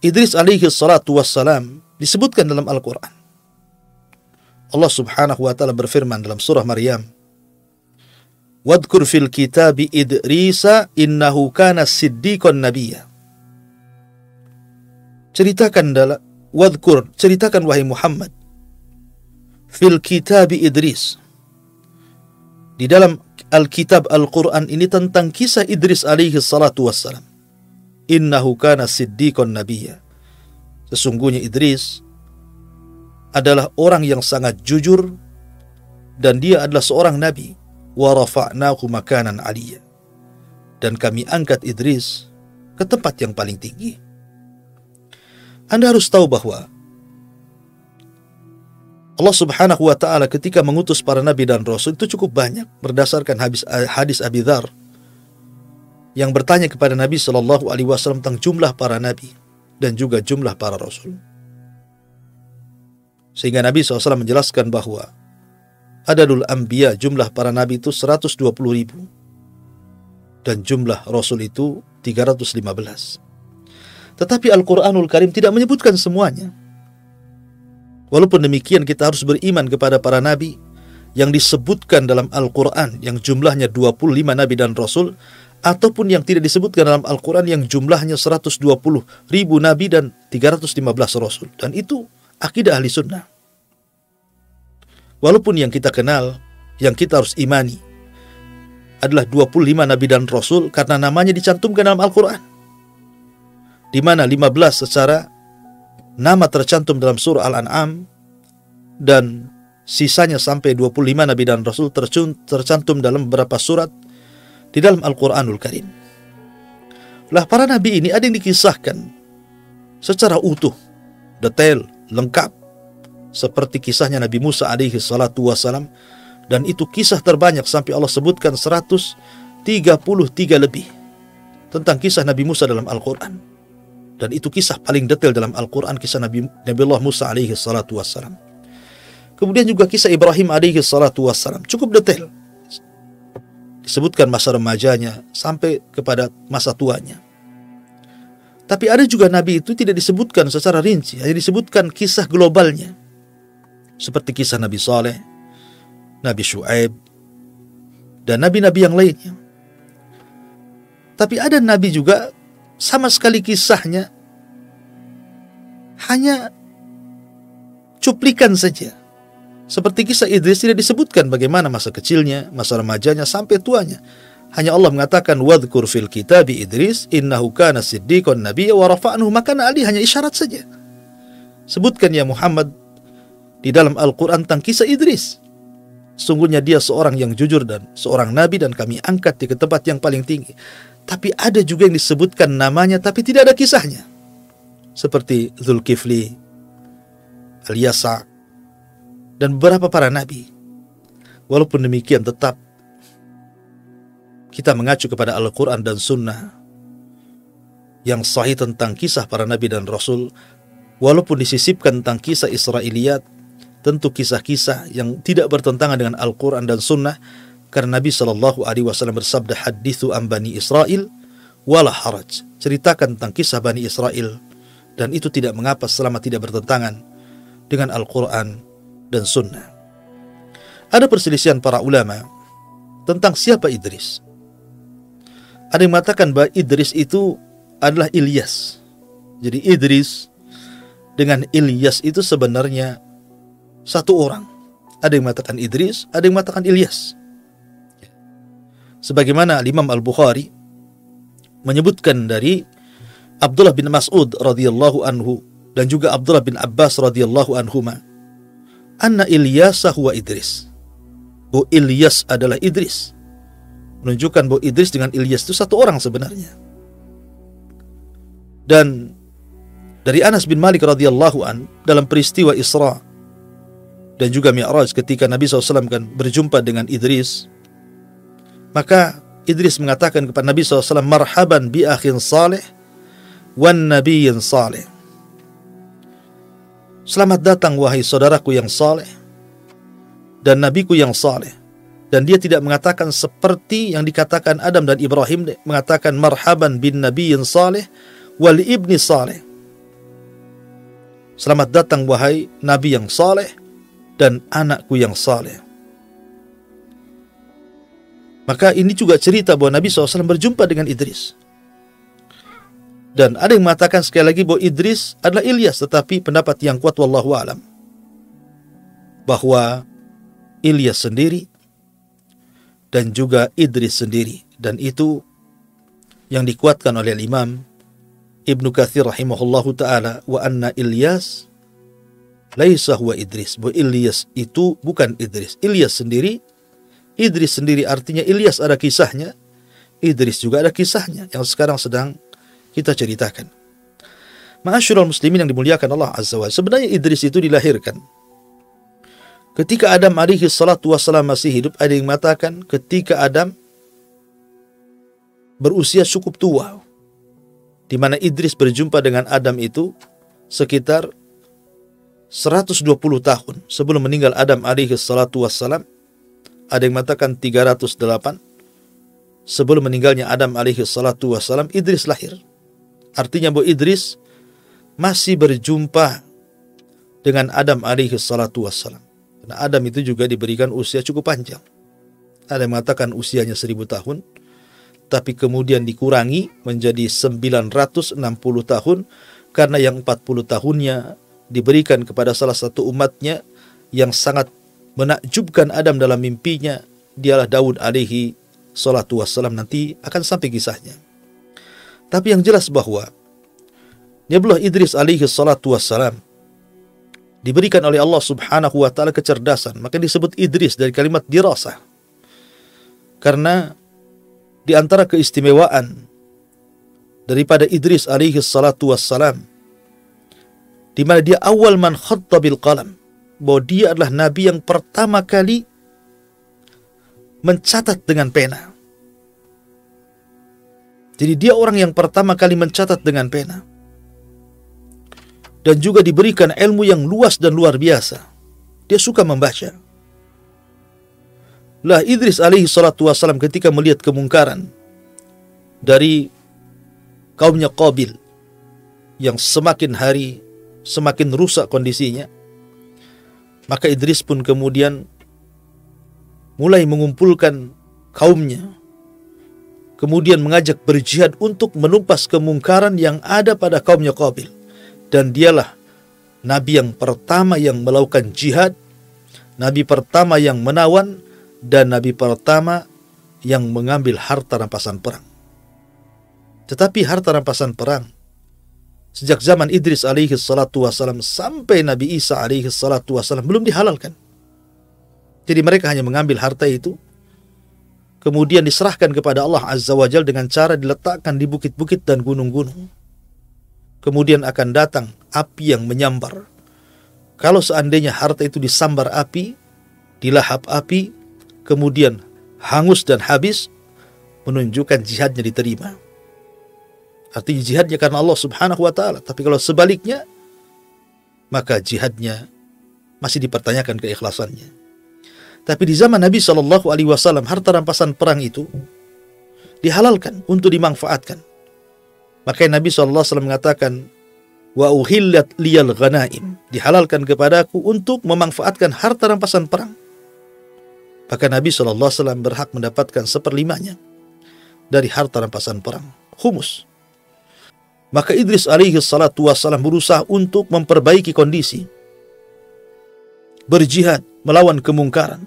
Idris alaihi salatu wassalam disebutkan dalam Al-Quran. Allah subhanahu wa ta'ala berfirman dalam surah Maryam. Wadkur fil kitabi Idrisa innahu kana siddiqon nabiyya. Ceritakan dalam Wadkur, ceritakan wahai Muhammad. Fil kitabi Idris. Di dalam Alkitab Al-Quran ini tentang kisah Idris alaihi salatu wassalam. Innahu kana siddiqon nabiyya. Sesungguhnya Idris adalah orang yang sangat jujur dan dia adalah seorang nabi. Wa rafa'nahu makanan aliyya. Dan kami angkat Idris ke tempat yang paling tinggi. Anda harus tahu bahwa Allah Subhanahu wa taala ketika mengutus para nabi dan rasul itu cukup banyak berdasarkan hadis hadis Abi Dzar yang bertanya kepada Nabi Shallallahu alaihi wasallam tentang jumlah para nabi dan juga jumlah para rasul. Sehingga Nabi SAW menjelaskan bahwa Adadul Anbiya jumlah para nabi itu 120 ribu dan jumlah rasul itu 315. Tetapi Al-Quranul Karim tidak menyebutkan semuanya. Walaupun demikian kita harus beriman kepada para nabi yang disebutkan dalam Al-Quran yang jumlahnya 25 nabi dan rasul ataupun yang tidak disebutkan dalam Al-Quran yang jumlahnya 120 ribu nabi dan 315 rasul. Dan itu akidah ahli sunnah. Walaupun yang kita kenal, yang kita harus imani adalah 25 nabi dan rasul karena namanya dicantumkan dalam Al-Quran. Di mana 15 secara nama tercantum dalam surah Al-An'am dan sisanya sampai 25 nabi dan rasul tercantum dalam beberapa surat di dalam Al-Quranul Karim. Lah para nabi ini ada yang dikisahkan secara utuh, detail, lengkap seperti kisahnya Nabi Musa alaihi salatu wasalam dan itu kisah terbanyak sampai Allah sebutkan 133 lebih tentang kisah Nabi Musa dalam Al-Quran. Dan itu kisah paling detail dalam Al-Quran kisah Nabi Nabi Allah Musa alaihi salatu wasalam kemudian juga kisah Ibrahim alaihi salatu wasalam cukup detail disebutkan masa remajanya sampai kepada masa tuanya tapi ada juga nabi itu tidak disebutkan secara rinci, hanya disebutkan kisah globalnya. Seperti kisah Nabi Saleh, Nabi Shu'aib, dan nabi-nabi yang lainnya. Tapi ada nabi juga sama sekali kisahnya hanya cuplikan saja. Seperti kisah Idris tidak disebutkan bagaimana masa kecilnya, masa remajanya sampai tuanya. Hanya Allah mengatakan wadhkur fil kitab Idris innahu kana siddiqan nabiyya wa rafa'nahu maka Ali hanya isyarat saja. Sebutkan ya Muhammad di dalam Al-Qur'an tentang kisah Idris. Sungguhnya dia seorang yang jujur dan seorang nabi dan kami angkat di ke tempat yang paling tinggi. Tapi ada juga yang disebutkan namanya tapi tidak ada kisahnya. Seperti Zulkifli, Al-Yasa, dan beberapa para nabi. Walaupun demikian tetap kita mengacu kepada Al-Quran dan Sunnah yang sahih tentang kisah para nabi dan rasul, walaupun disisipkan tentang kisah Israiliyat, tentu kisah-kisah yang tidak bertentangan dengan Al-Quran dan Sunnah, karena Nabi Shallallahu Alaihi Wasallam bersabda hadithu am bani Israel wala haraj. Ceritakan tentang kisah bani Israel dan itu tidak mengapa selama tidak bertentangan dengan Al-Quran dan Sunnah. Ada perselisihan para ulama tentang siapa Idris. Ada yang mengatakan bahwa Idris itu adalah Ilyas. Jadi Idris dengan Ilyas itu sebenarnya satu orang. Ada yang mengatakan Idris, ada yang mengatakan Ilyas. Sebagaimana Imam Al-Bukhari menyebutkan dari Abdullah bin Mas'ud radhiyallahu anhu dan juga Abdullah bin Abbas radhiyallahu anhuma anna Ilyas huwa Idris. Oh Ilyas adalah Idris menunjukkan bahwa Idris dengan Ilyas itu satu orang sebenarnya. Dan dari Anas bin Malik radhiyallahu an dalam peristiwa Isra dan juga Mi'raj ketika Nabi SAW kan berjumpa dengan Idris maka Idris mengatakan kepada Nabi SAW marhaban bi akhin salih wan nabiyyin salih Selamat datang wahai saudaraku yang saleh dan nabiku yang saleh dan dia tidak mengatakan seperti yang dikatakan Adam dan Ibrahim mengatakan marhaban bin nabiyyin saleh wal ibni saleh Selamat datang wahai Nabi yang saleh dan anakku yang saleh. Maka ini juga cerita bahwa Nabi SAW berjumpa dengan Idris. Dan ada yang mengatakan sekali lagi bahwa Idris adalah Ilyas, tetapi pendapat yang kuat wallahu alam bahwa Ilyas sendiri dan juga Idris sendiri dan itu yang dikuatkan oleh Imam Ibnu Katsir rahimahullahu taala wa anna Ilyas laisa huwa Idris. Bahwa Ilyas itu bukan Idris. Ilyas sendiri Idris sendiri artinya Ilyas ada kisahnya, Idris juga ada kisahnya yang sekarang sedang kita ceritakan. Ma'asyiral muslimin yang dimuliakan Allah Azza wa Sebenarnya Idris itu dilahirkan Ketika Adam alaihi salatu wassalam masih hidup, ada yang mengatakan ketika Adam berusia cukup tua, di mana Idris berjumpa dengan Adam itu sekitar 120 tahun sebelum meninggal Adam alaihi salatu wassalam. Ada yang mengatakan 308 sebelum meninggalnya Adam alaihi salatu wassalam Idris lahir artinya bahwa Idris masih berjumpa dengan Adam alaihi salatu wassalam. Karena Adam itu juga diberikan usia cukup panjang. Ada yang mengatakan usianya 1000 tahun tapi kemudian dikurangi menjadi 960 tahun karena yang 40 tahunnya diberikan kepada salah satu umatnya yang sangat menakjubkan Adam dalam mimpinya. Dialah Daud alaihi salatu wassalam. Nanti akan sampai kisahnya. Tapi yang jelas bahwa Nabiullah Idris alaihi salatu wassalam diberikan oleh Allah subhanahu wa ta'ala kecerdasan. Maka disebut Idris dari kalimat dirasah. Karena di antara keistimewaan daripada Idris alaihi salatu wassalam di mana dia awal man khatta bil qalam bahwa dia adalah nabi yang pertama kali mencatat dengan pena. Jadi dia orang yang pertama kali mencatat dengan pena. Dan juga diberikan ilmu yang luas dan luar biasa. Dia suka membaca. Lah Idris alaihi salatu wassalam ketika melihat kemungkaran dari kaumnya Qabil yang semakin hari semakin rusak kondisinya maka Idris pun kemudian mulai mengumpulkan kaumnya kemudian mengajak berjihad untuk menumpas kemungkaran yang ada pada kaumnya Qabil dan dialah nabi yang pertama yang melakukan jihad nabi pertama yang menawan dan nabi pertama yang mengambil harta rampasan perang. Tetapi harta rampasan perang sejak zaman Idris alaihi salatu wasalam sampai Nabi Isa alaihi salatu wasalam belum dihalalkan. Jadi mereka hanya mengambil harta itu kemudian diserahkan kepada Allah Azza wa Jal dengan cara diletakkan di bukit-bukit dan gunung-gunung. Kemudian akan datang api yang menyambar. Kalau seandainya harta itu disambar api, dilahap api, kemudian hangus dan habis menunjukkan jihadnya diterima. Artinya jihadnya karena Allah Subhanahu wa taala, tapi kalau sebaliknya maka jihadnya masih dipertanyakan keikhlasannya. Tapi di zaman Nabi Shallallahu alaihi wasallam harta rampasan perang itu dihalalkan untuk dimanfaatkan. Maka Nabi Shallallahu alaihi wasallam mengatakan wa uhillat liyal ghanaim dihalalkan kepadaku untuk memanfaatkan harta rampasan perang maka Nabi SAW berhak mendapatkan seperlimanya dari harta rampasan perang, humus. Maka Idris alaihi salatu wassalam berusaha untuk memperbaiki kondisi. Berjihad melawan kemungkaran.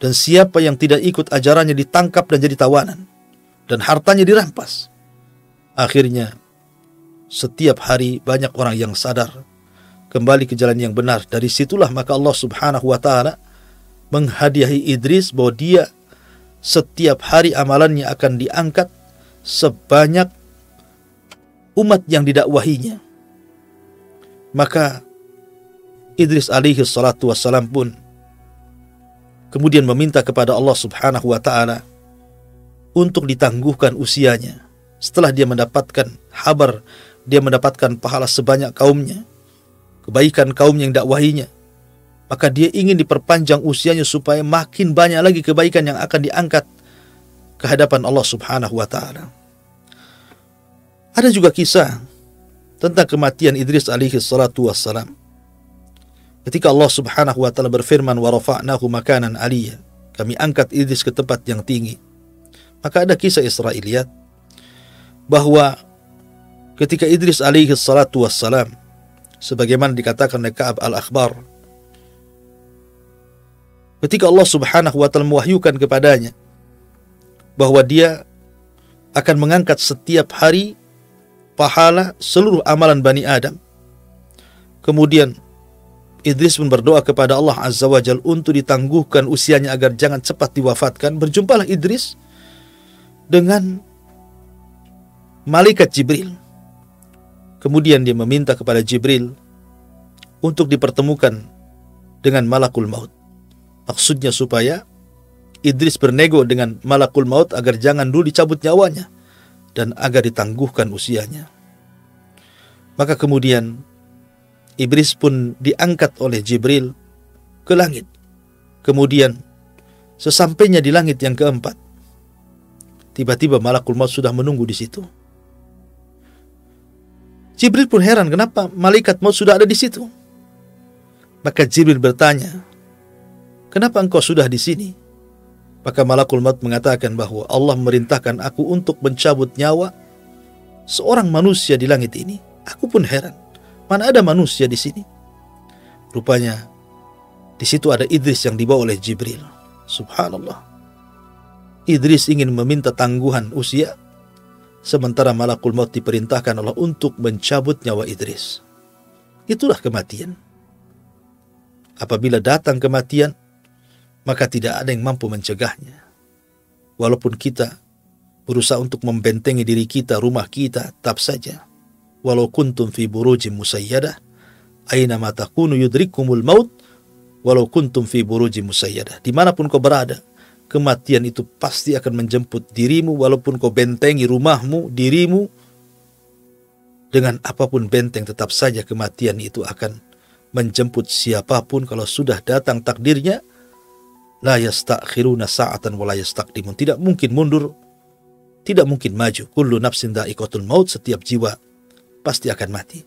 Dan siapa yang tidak ikut ajarannya ditangkap dan jadi tawanan. Dan hartanya dirampas. Akhirnya, setiap hari banyak orang yang sadar kembali ke jalan yang benar. Dari situlah maka Allah subhanahu wa ta'ala menghadiahi Idris bahwa dia setiap hari amalannya akan diangkat sebanyak umat yang didakwahinya. Maka Idris alaihi salatu wassalam pun kemudian meminta kepada Allah subhanahu wa ta'ala untuk ditangguhkan usianya. Setelah dia mendapatkan habar, dia mendapatkan pahala sebanyak kaumnya, kebaikan kaum yang dakwahinya, maka dia ingin diperpanjang usianya supaya makin banyak lagi kebaikan yang akan diangkat ke hadapan Allah Subhanahu wa taala. Ada juga kisah tentang kematian Idris alaihi salatu wassalam. Ketika Allah Subhanahu wa taala berfirman wa rafa'nahu makanan aliyya, kami angkat Idris ke tempat yang tinggi. Maka ada kisah Israiliyat bahwa ketika Idris alaihi salatu wassalam sebagaimana dikatakan oleh Ka'ab al-Akhbar ketika Allah Subhanahu wa taala mewahyukan kepadanya bahwa dia akan mengangkat setiap hari pahala seluruh amalan Bani Adam. Kemudian Idris pun berdoa kepada Allah Azza wa Jal untuk ditangguhkan usianya agar jangan cepat diwafatkan. Berjumpalah Idris dengan malaikat Jibril. Kemudian dia meminta kepada Jibril untuk dipertemukan dengan malakul maut. Maksudnya supaya Idris bernego dengan malakul maut agar jangan dulu dicabut nyawanya dan agar ditangguhkan usianya. Maka kemudian Iblis pun diangkat oleh Jibril ke langit. Kemudian sesampainya di langit yang keempat, tiba-tiba malakul maut sudah menunggu di situ. Jibril pun heran kenapa malaikat maut sudah ada di situ. Maka Jibril bertanya, "Kenapa engkau sudah di sini?" Maka malakul maut mengatakan bahwa Allah merintahkan aku untuk mencabut nyawa seorang manusia di langit ini. Aku pun heran, mana ada manusia di sini? Rupanya di situ ada Idris yang dibawa oleh Jibril. Subhanallah. Idris ingin meminta tangguhan usia, sementara malakul maut diperintahkan Allah untuk mencabut nyawa Idris. Itulah kematian. Apabila datang kematian, maka tidak ada yang mampu mencegahnya. Walaupun kita berusaha untuk membentengi diri kita, rumah kita, tetap saja. Walau kuntum fi burujim musayyadah, aina ma takunu yudrikumul maut, walau kuntum fi burujim musayyadah. Di mana pun kau berada, kematian itu pasti akan menjemput dirimu, walaupun kau bentengi rumahmu, dirimu, dengan apa pun benteng tetap saja kematian itu akan menjemput siapa pun kalau sudah datang takdirnya la yastakhiruna sa'atan wa la yastaqdimun. Tidak mungkin mundur, tidak mungkin maju. Kullu nafsin dha'iqatul maut, setiap jiwa pasti akan mati.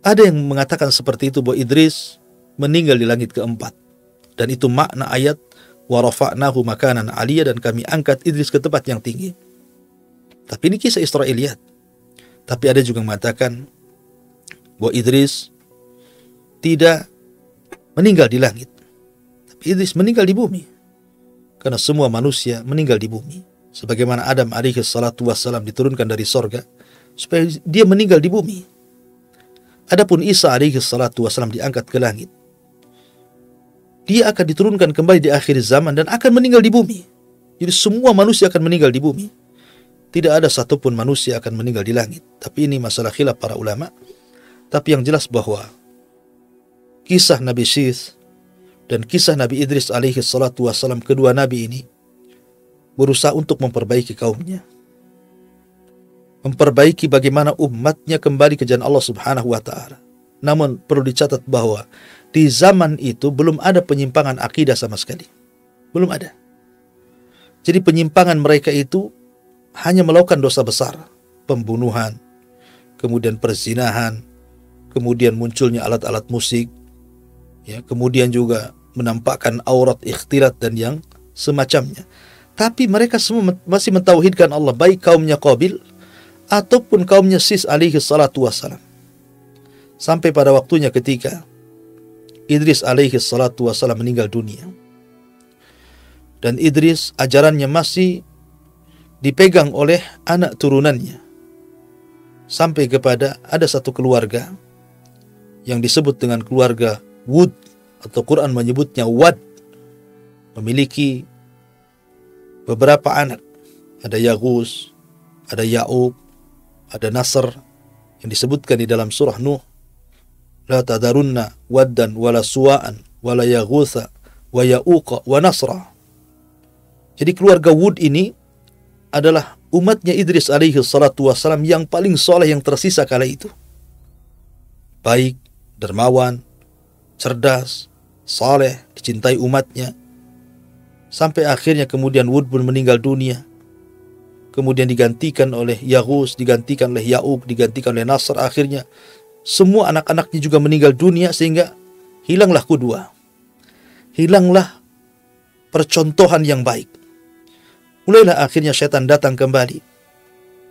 Ada yang mengatakan seperti itu bahwa Idris meninggal di langit keempat. Dan itu makna ayat wa rafa'nahu makanan aliyah dan kami angkat Idris ke tempat yang tinggi. Tapi ini kisah Israiliyat. Tapi ada juga yang mengatakan bahwa Idris tidak meninggal di langit. Idris meninggal di bumi. Karena semua manusia meninggal di bumi. Sebagaimana Adam alaihi salatu wassalam diturunkan dari sorga. Supaya dia meninggal di bumi. Adapun Isa alaihi salatu wassalam diangkat ke langit. Dia akan diturunkan kembali di akhir zaman dan akan meninggal di bumi. Jadi semua manusia akan meninggal di bumi. Tidak ada satupun manusia akan meninggal di langit. Tapi ini masalah khilaf para ulama. Tapi yang jelas bahwa kisah Nabi Syith dan kisah Nabi Idris alaihi salatu wassalam kedua nabi ini berusaha untuk memperbaiki kaumnya. Memperbaiki bagaimana umatnya kembali ke jalan Allah Subhanahu wa taala. Namun perlu dicatat bahwa di zaman itu belum ada penyimpangan akidah sama sekali. Belum ada. Jadi penyimpangan mereka itu hanya melakukan dosa besar, pembunuhan, kemudian perzinahan, kemudian munculnya alat-alat musik, ya, kemudian juga menampakkan aurat ikhtilat dan yang semacamnya. Tapi mereka semua masih mentauhidkan Allah baik kaumnya Qabil ataupun kaumnya Sis alaihi salatu wassalam. Sampai pada waktunya ketika Idris alaihi salatu wassalam meninggal dunia. Dan Idris ajarannya masih dipegang oleh anak turunannya. Sampai kepada ada satu keluarga yang disebut dengan keluarga Wud atau Quran menyebutnya Wad memiliki beberapa anak. Ada Yagus, ada Ya'ub, ada Nasr yang disebutkan di dalam surah Nuh. La tadarunna waddan wala suwa'an wala yaghutha wa ya'uqa wa nasra. Jadi keluarga Wud ini adalah umatnya Idris alaihi salatu wassalam yang paling soleh yang tersisa kala itu. Baik, dermawan, cerdas, saleh, dicintai umatnya. Sampai akhirnya kemudian Wood pun meninggal dunia. Kemudian digantikan oleh Yahus, digantikan oleh Ya'uk, digantikan oleh Nasr akhirnya semua anak-anaknya juga meninggal dunia sehingga hilanglah kedua. Hilanglah percontohan yang baik. Mulailah akhirnya setan datang kembali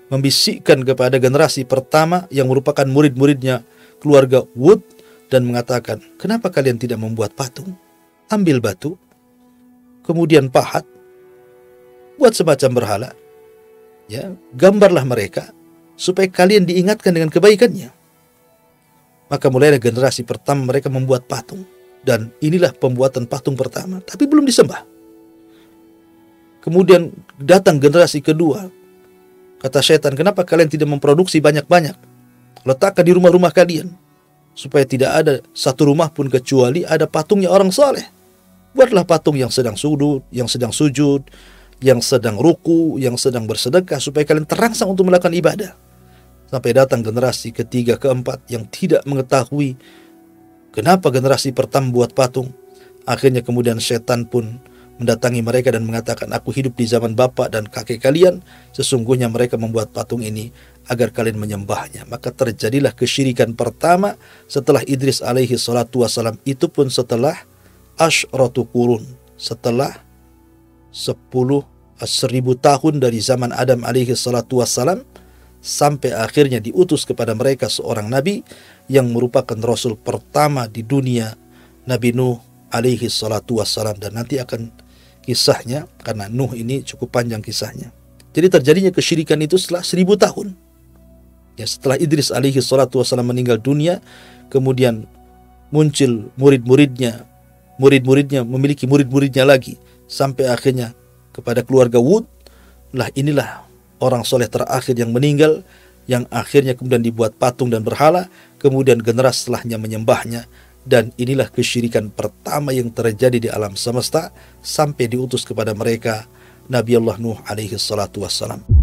membisikkan kepada generasi pertama yang merupakan murid-muridnya keluarga Wood dan mengatakan, "Kenapa kalian tidak membuat patung? Ambil batu, kemudian pahat, buat semacam berhala. Ya, gambarlah mereka supaya kalian diingatkan dengan kebaikannya." Maka mulailah generasi pertama mereka membuat patung dan inilah pembuatan patung pertama, tapi belum disembah. Kemudian datang generasi kedua. Kata setan, kenapa kalian tidak memproduksi banyak-banyak? Letakkan di rumah-rumah kalian. Supaya tidak ada satu rumah pun kecuali ada patungnya orang soleh. Buatlah patung yang sedang sujud, yang sedang sujud, yang sedang ruku, yang sedang bersedekah supaya kalian terangsang untuk melakukan ibadah. Sampai datang generasi ketiga, keempat yang tidak mengetahui kenapa generasi pertama buat patung. Akhirnya kemudian setan pun mendatangi mereka dan mengatakan, Aku hidup di zaman bapak dan kakek kalian, sesungguhnya mereka membuat patung ini agar kalian menyembahnya. Maka terjadilah kesyirikan pertama setelah Idris alaihi salatu wassalam, itu pun setelah ashratu kurun, setelah sepuluh seribu tahun dari zaman Adam alaihi salatu wassalam, sampai akhirnya diutus kepada mereka seorang nabi yang merupakan rasul pertama di dunia Nabi Nuh alaihi salatu wassalam dan nanti akan kisahnya karena Nuh ini cukup panjang kisahnya. Jadi terjadinya kesyirikan itu setelah seribu tahun. Ya, setelah Idris alaihi salatu wasallam meninggal dunia, kemudian muncul murid-muridnya, murid-muridnya memiliki murid-muridnya lagi sampai akhirnya kepada keluarga Wud lah inilah orang soleh terakhir yang meninggal yang akhirnya kemudian dibuat patung dan berhala kemudian generasi setelahnya menyembahnya dan inilah kesyirikan pertama yang terjadi di alam semesta sampai diutus kepada mereka Nabi Allah Nuh alaihi salatu wassalam.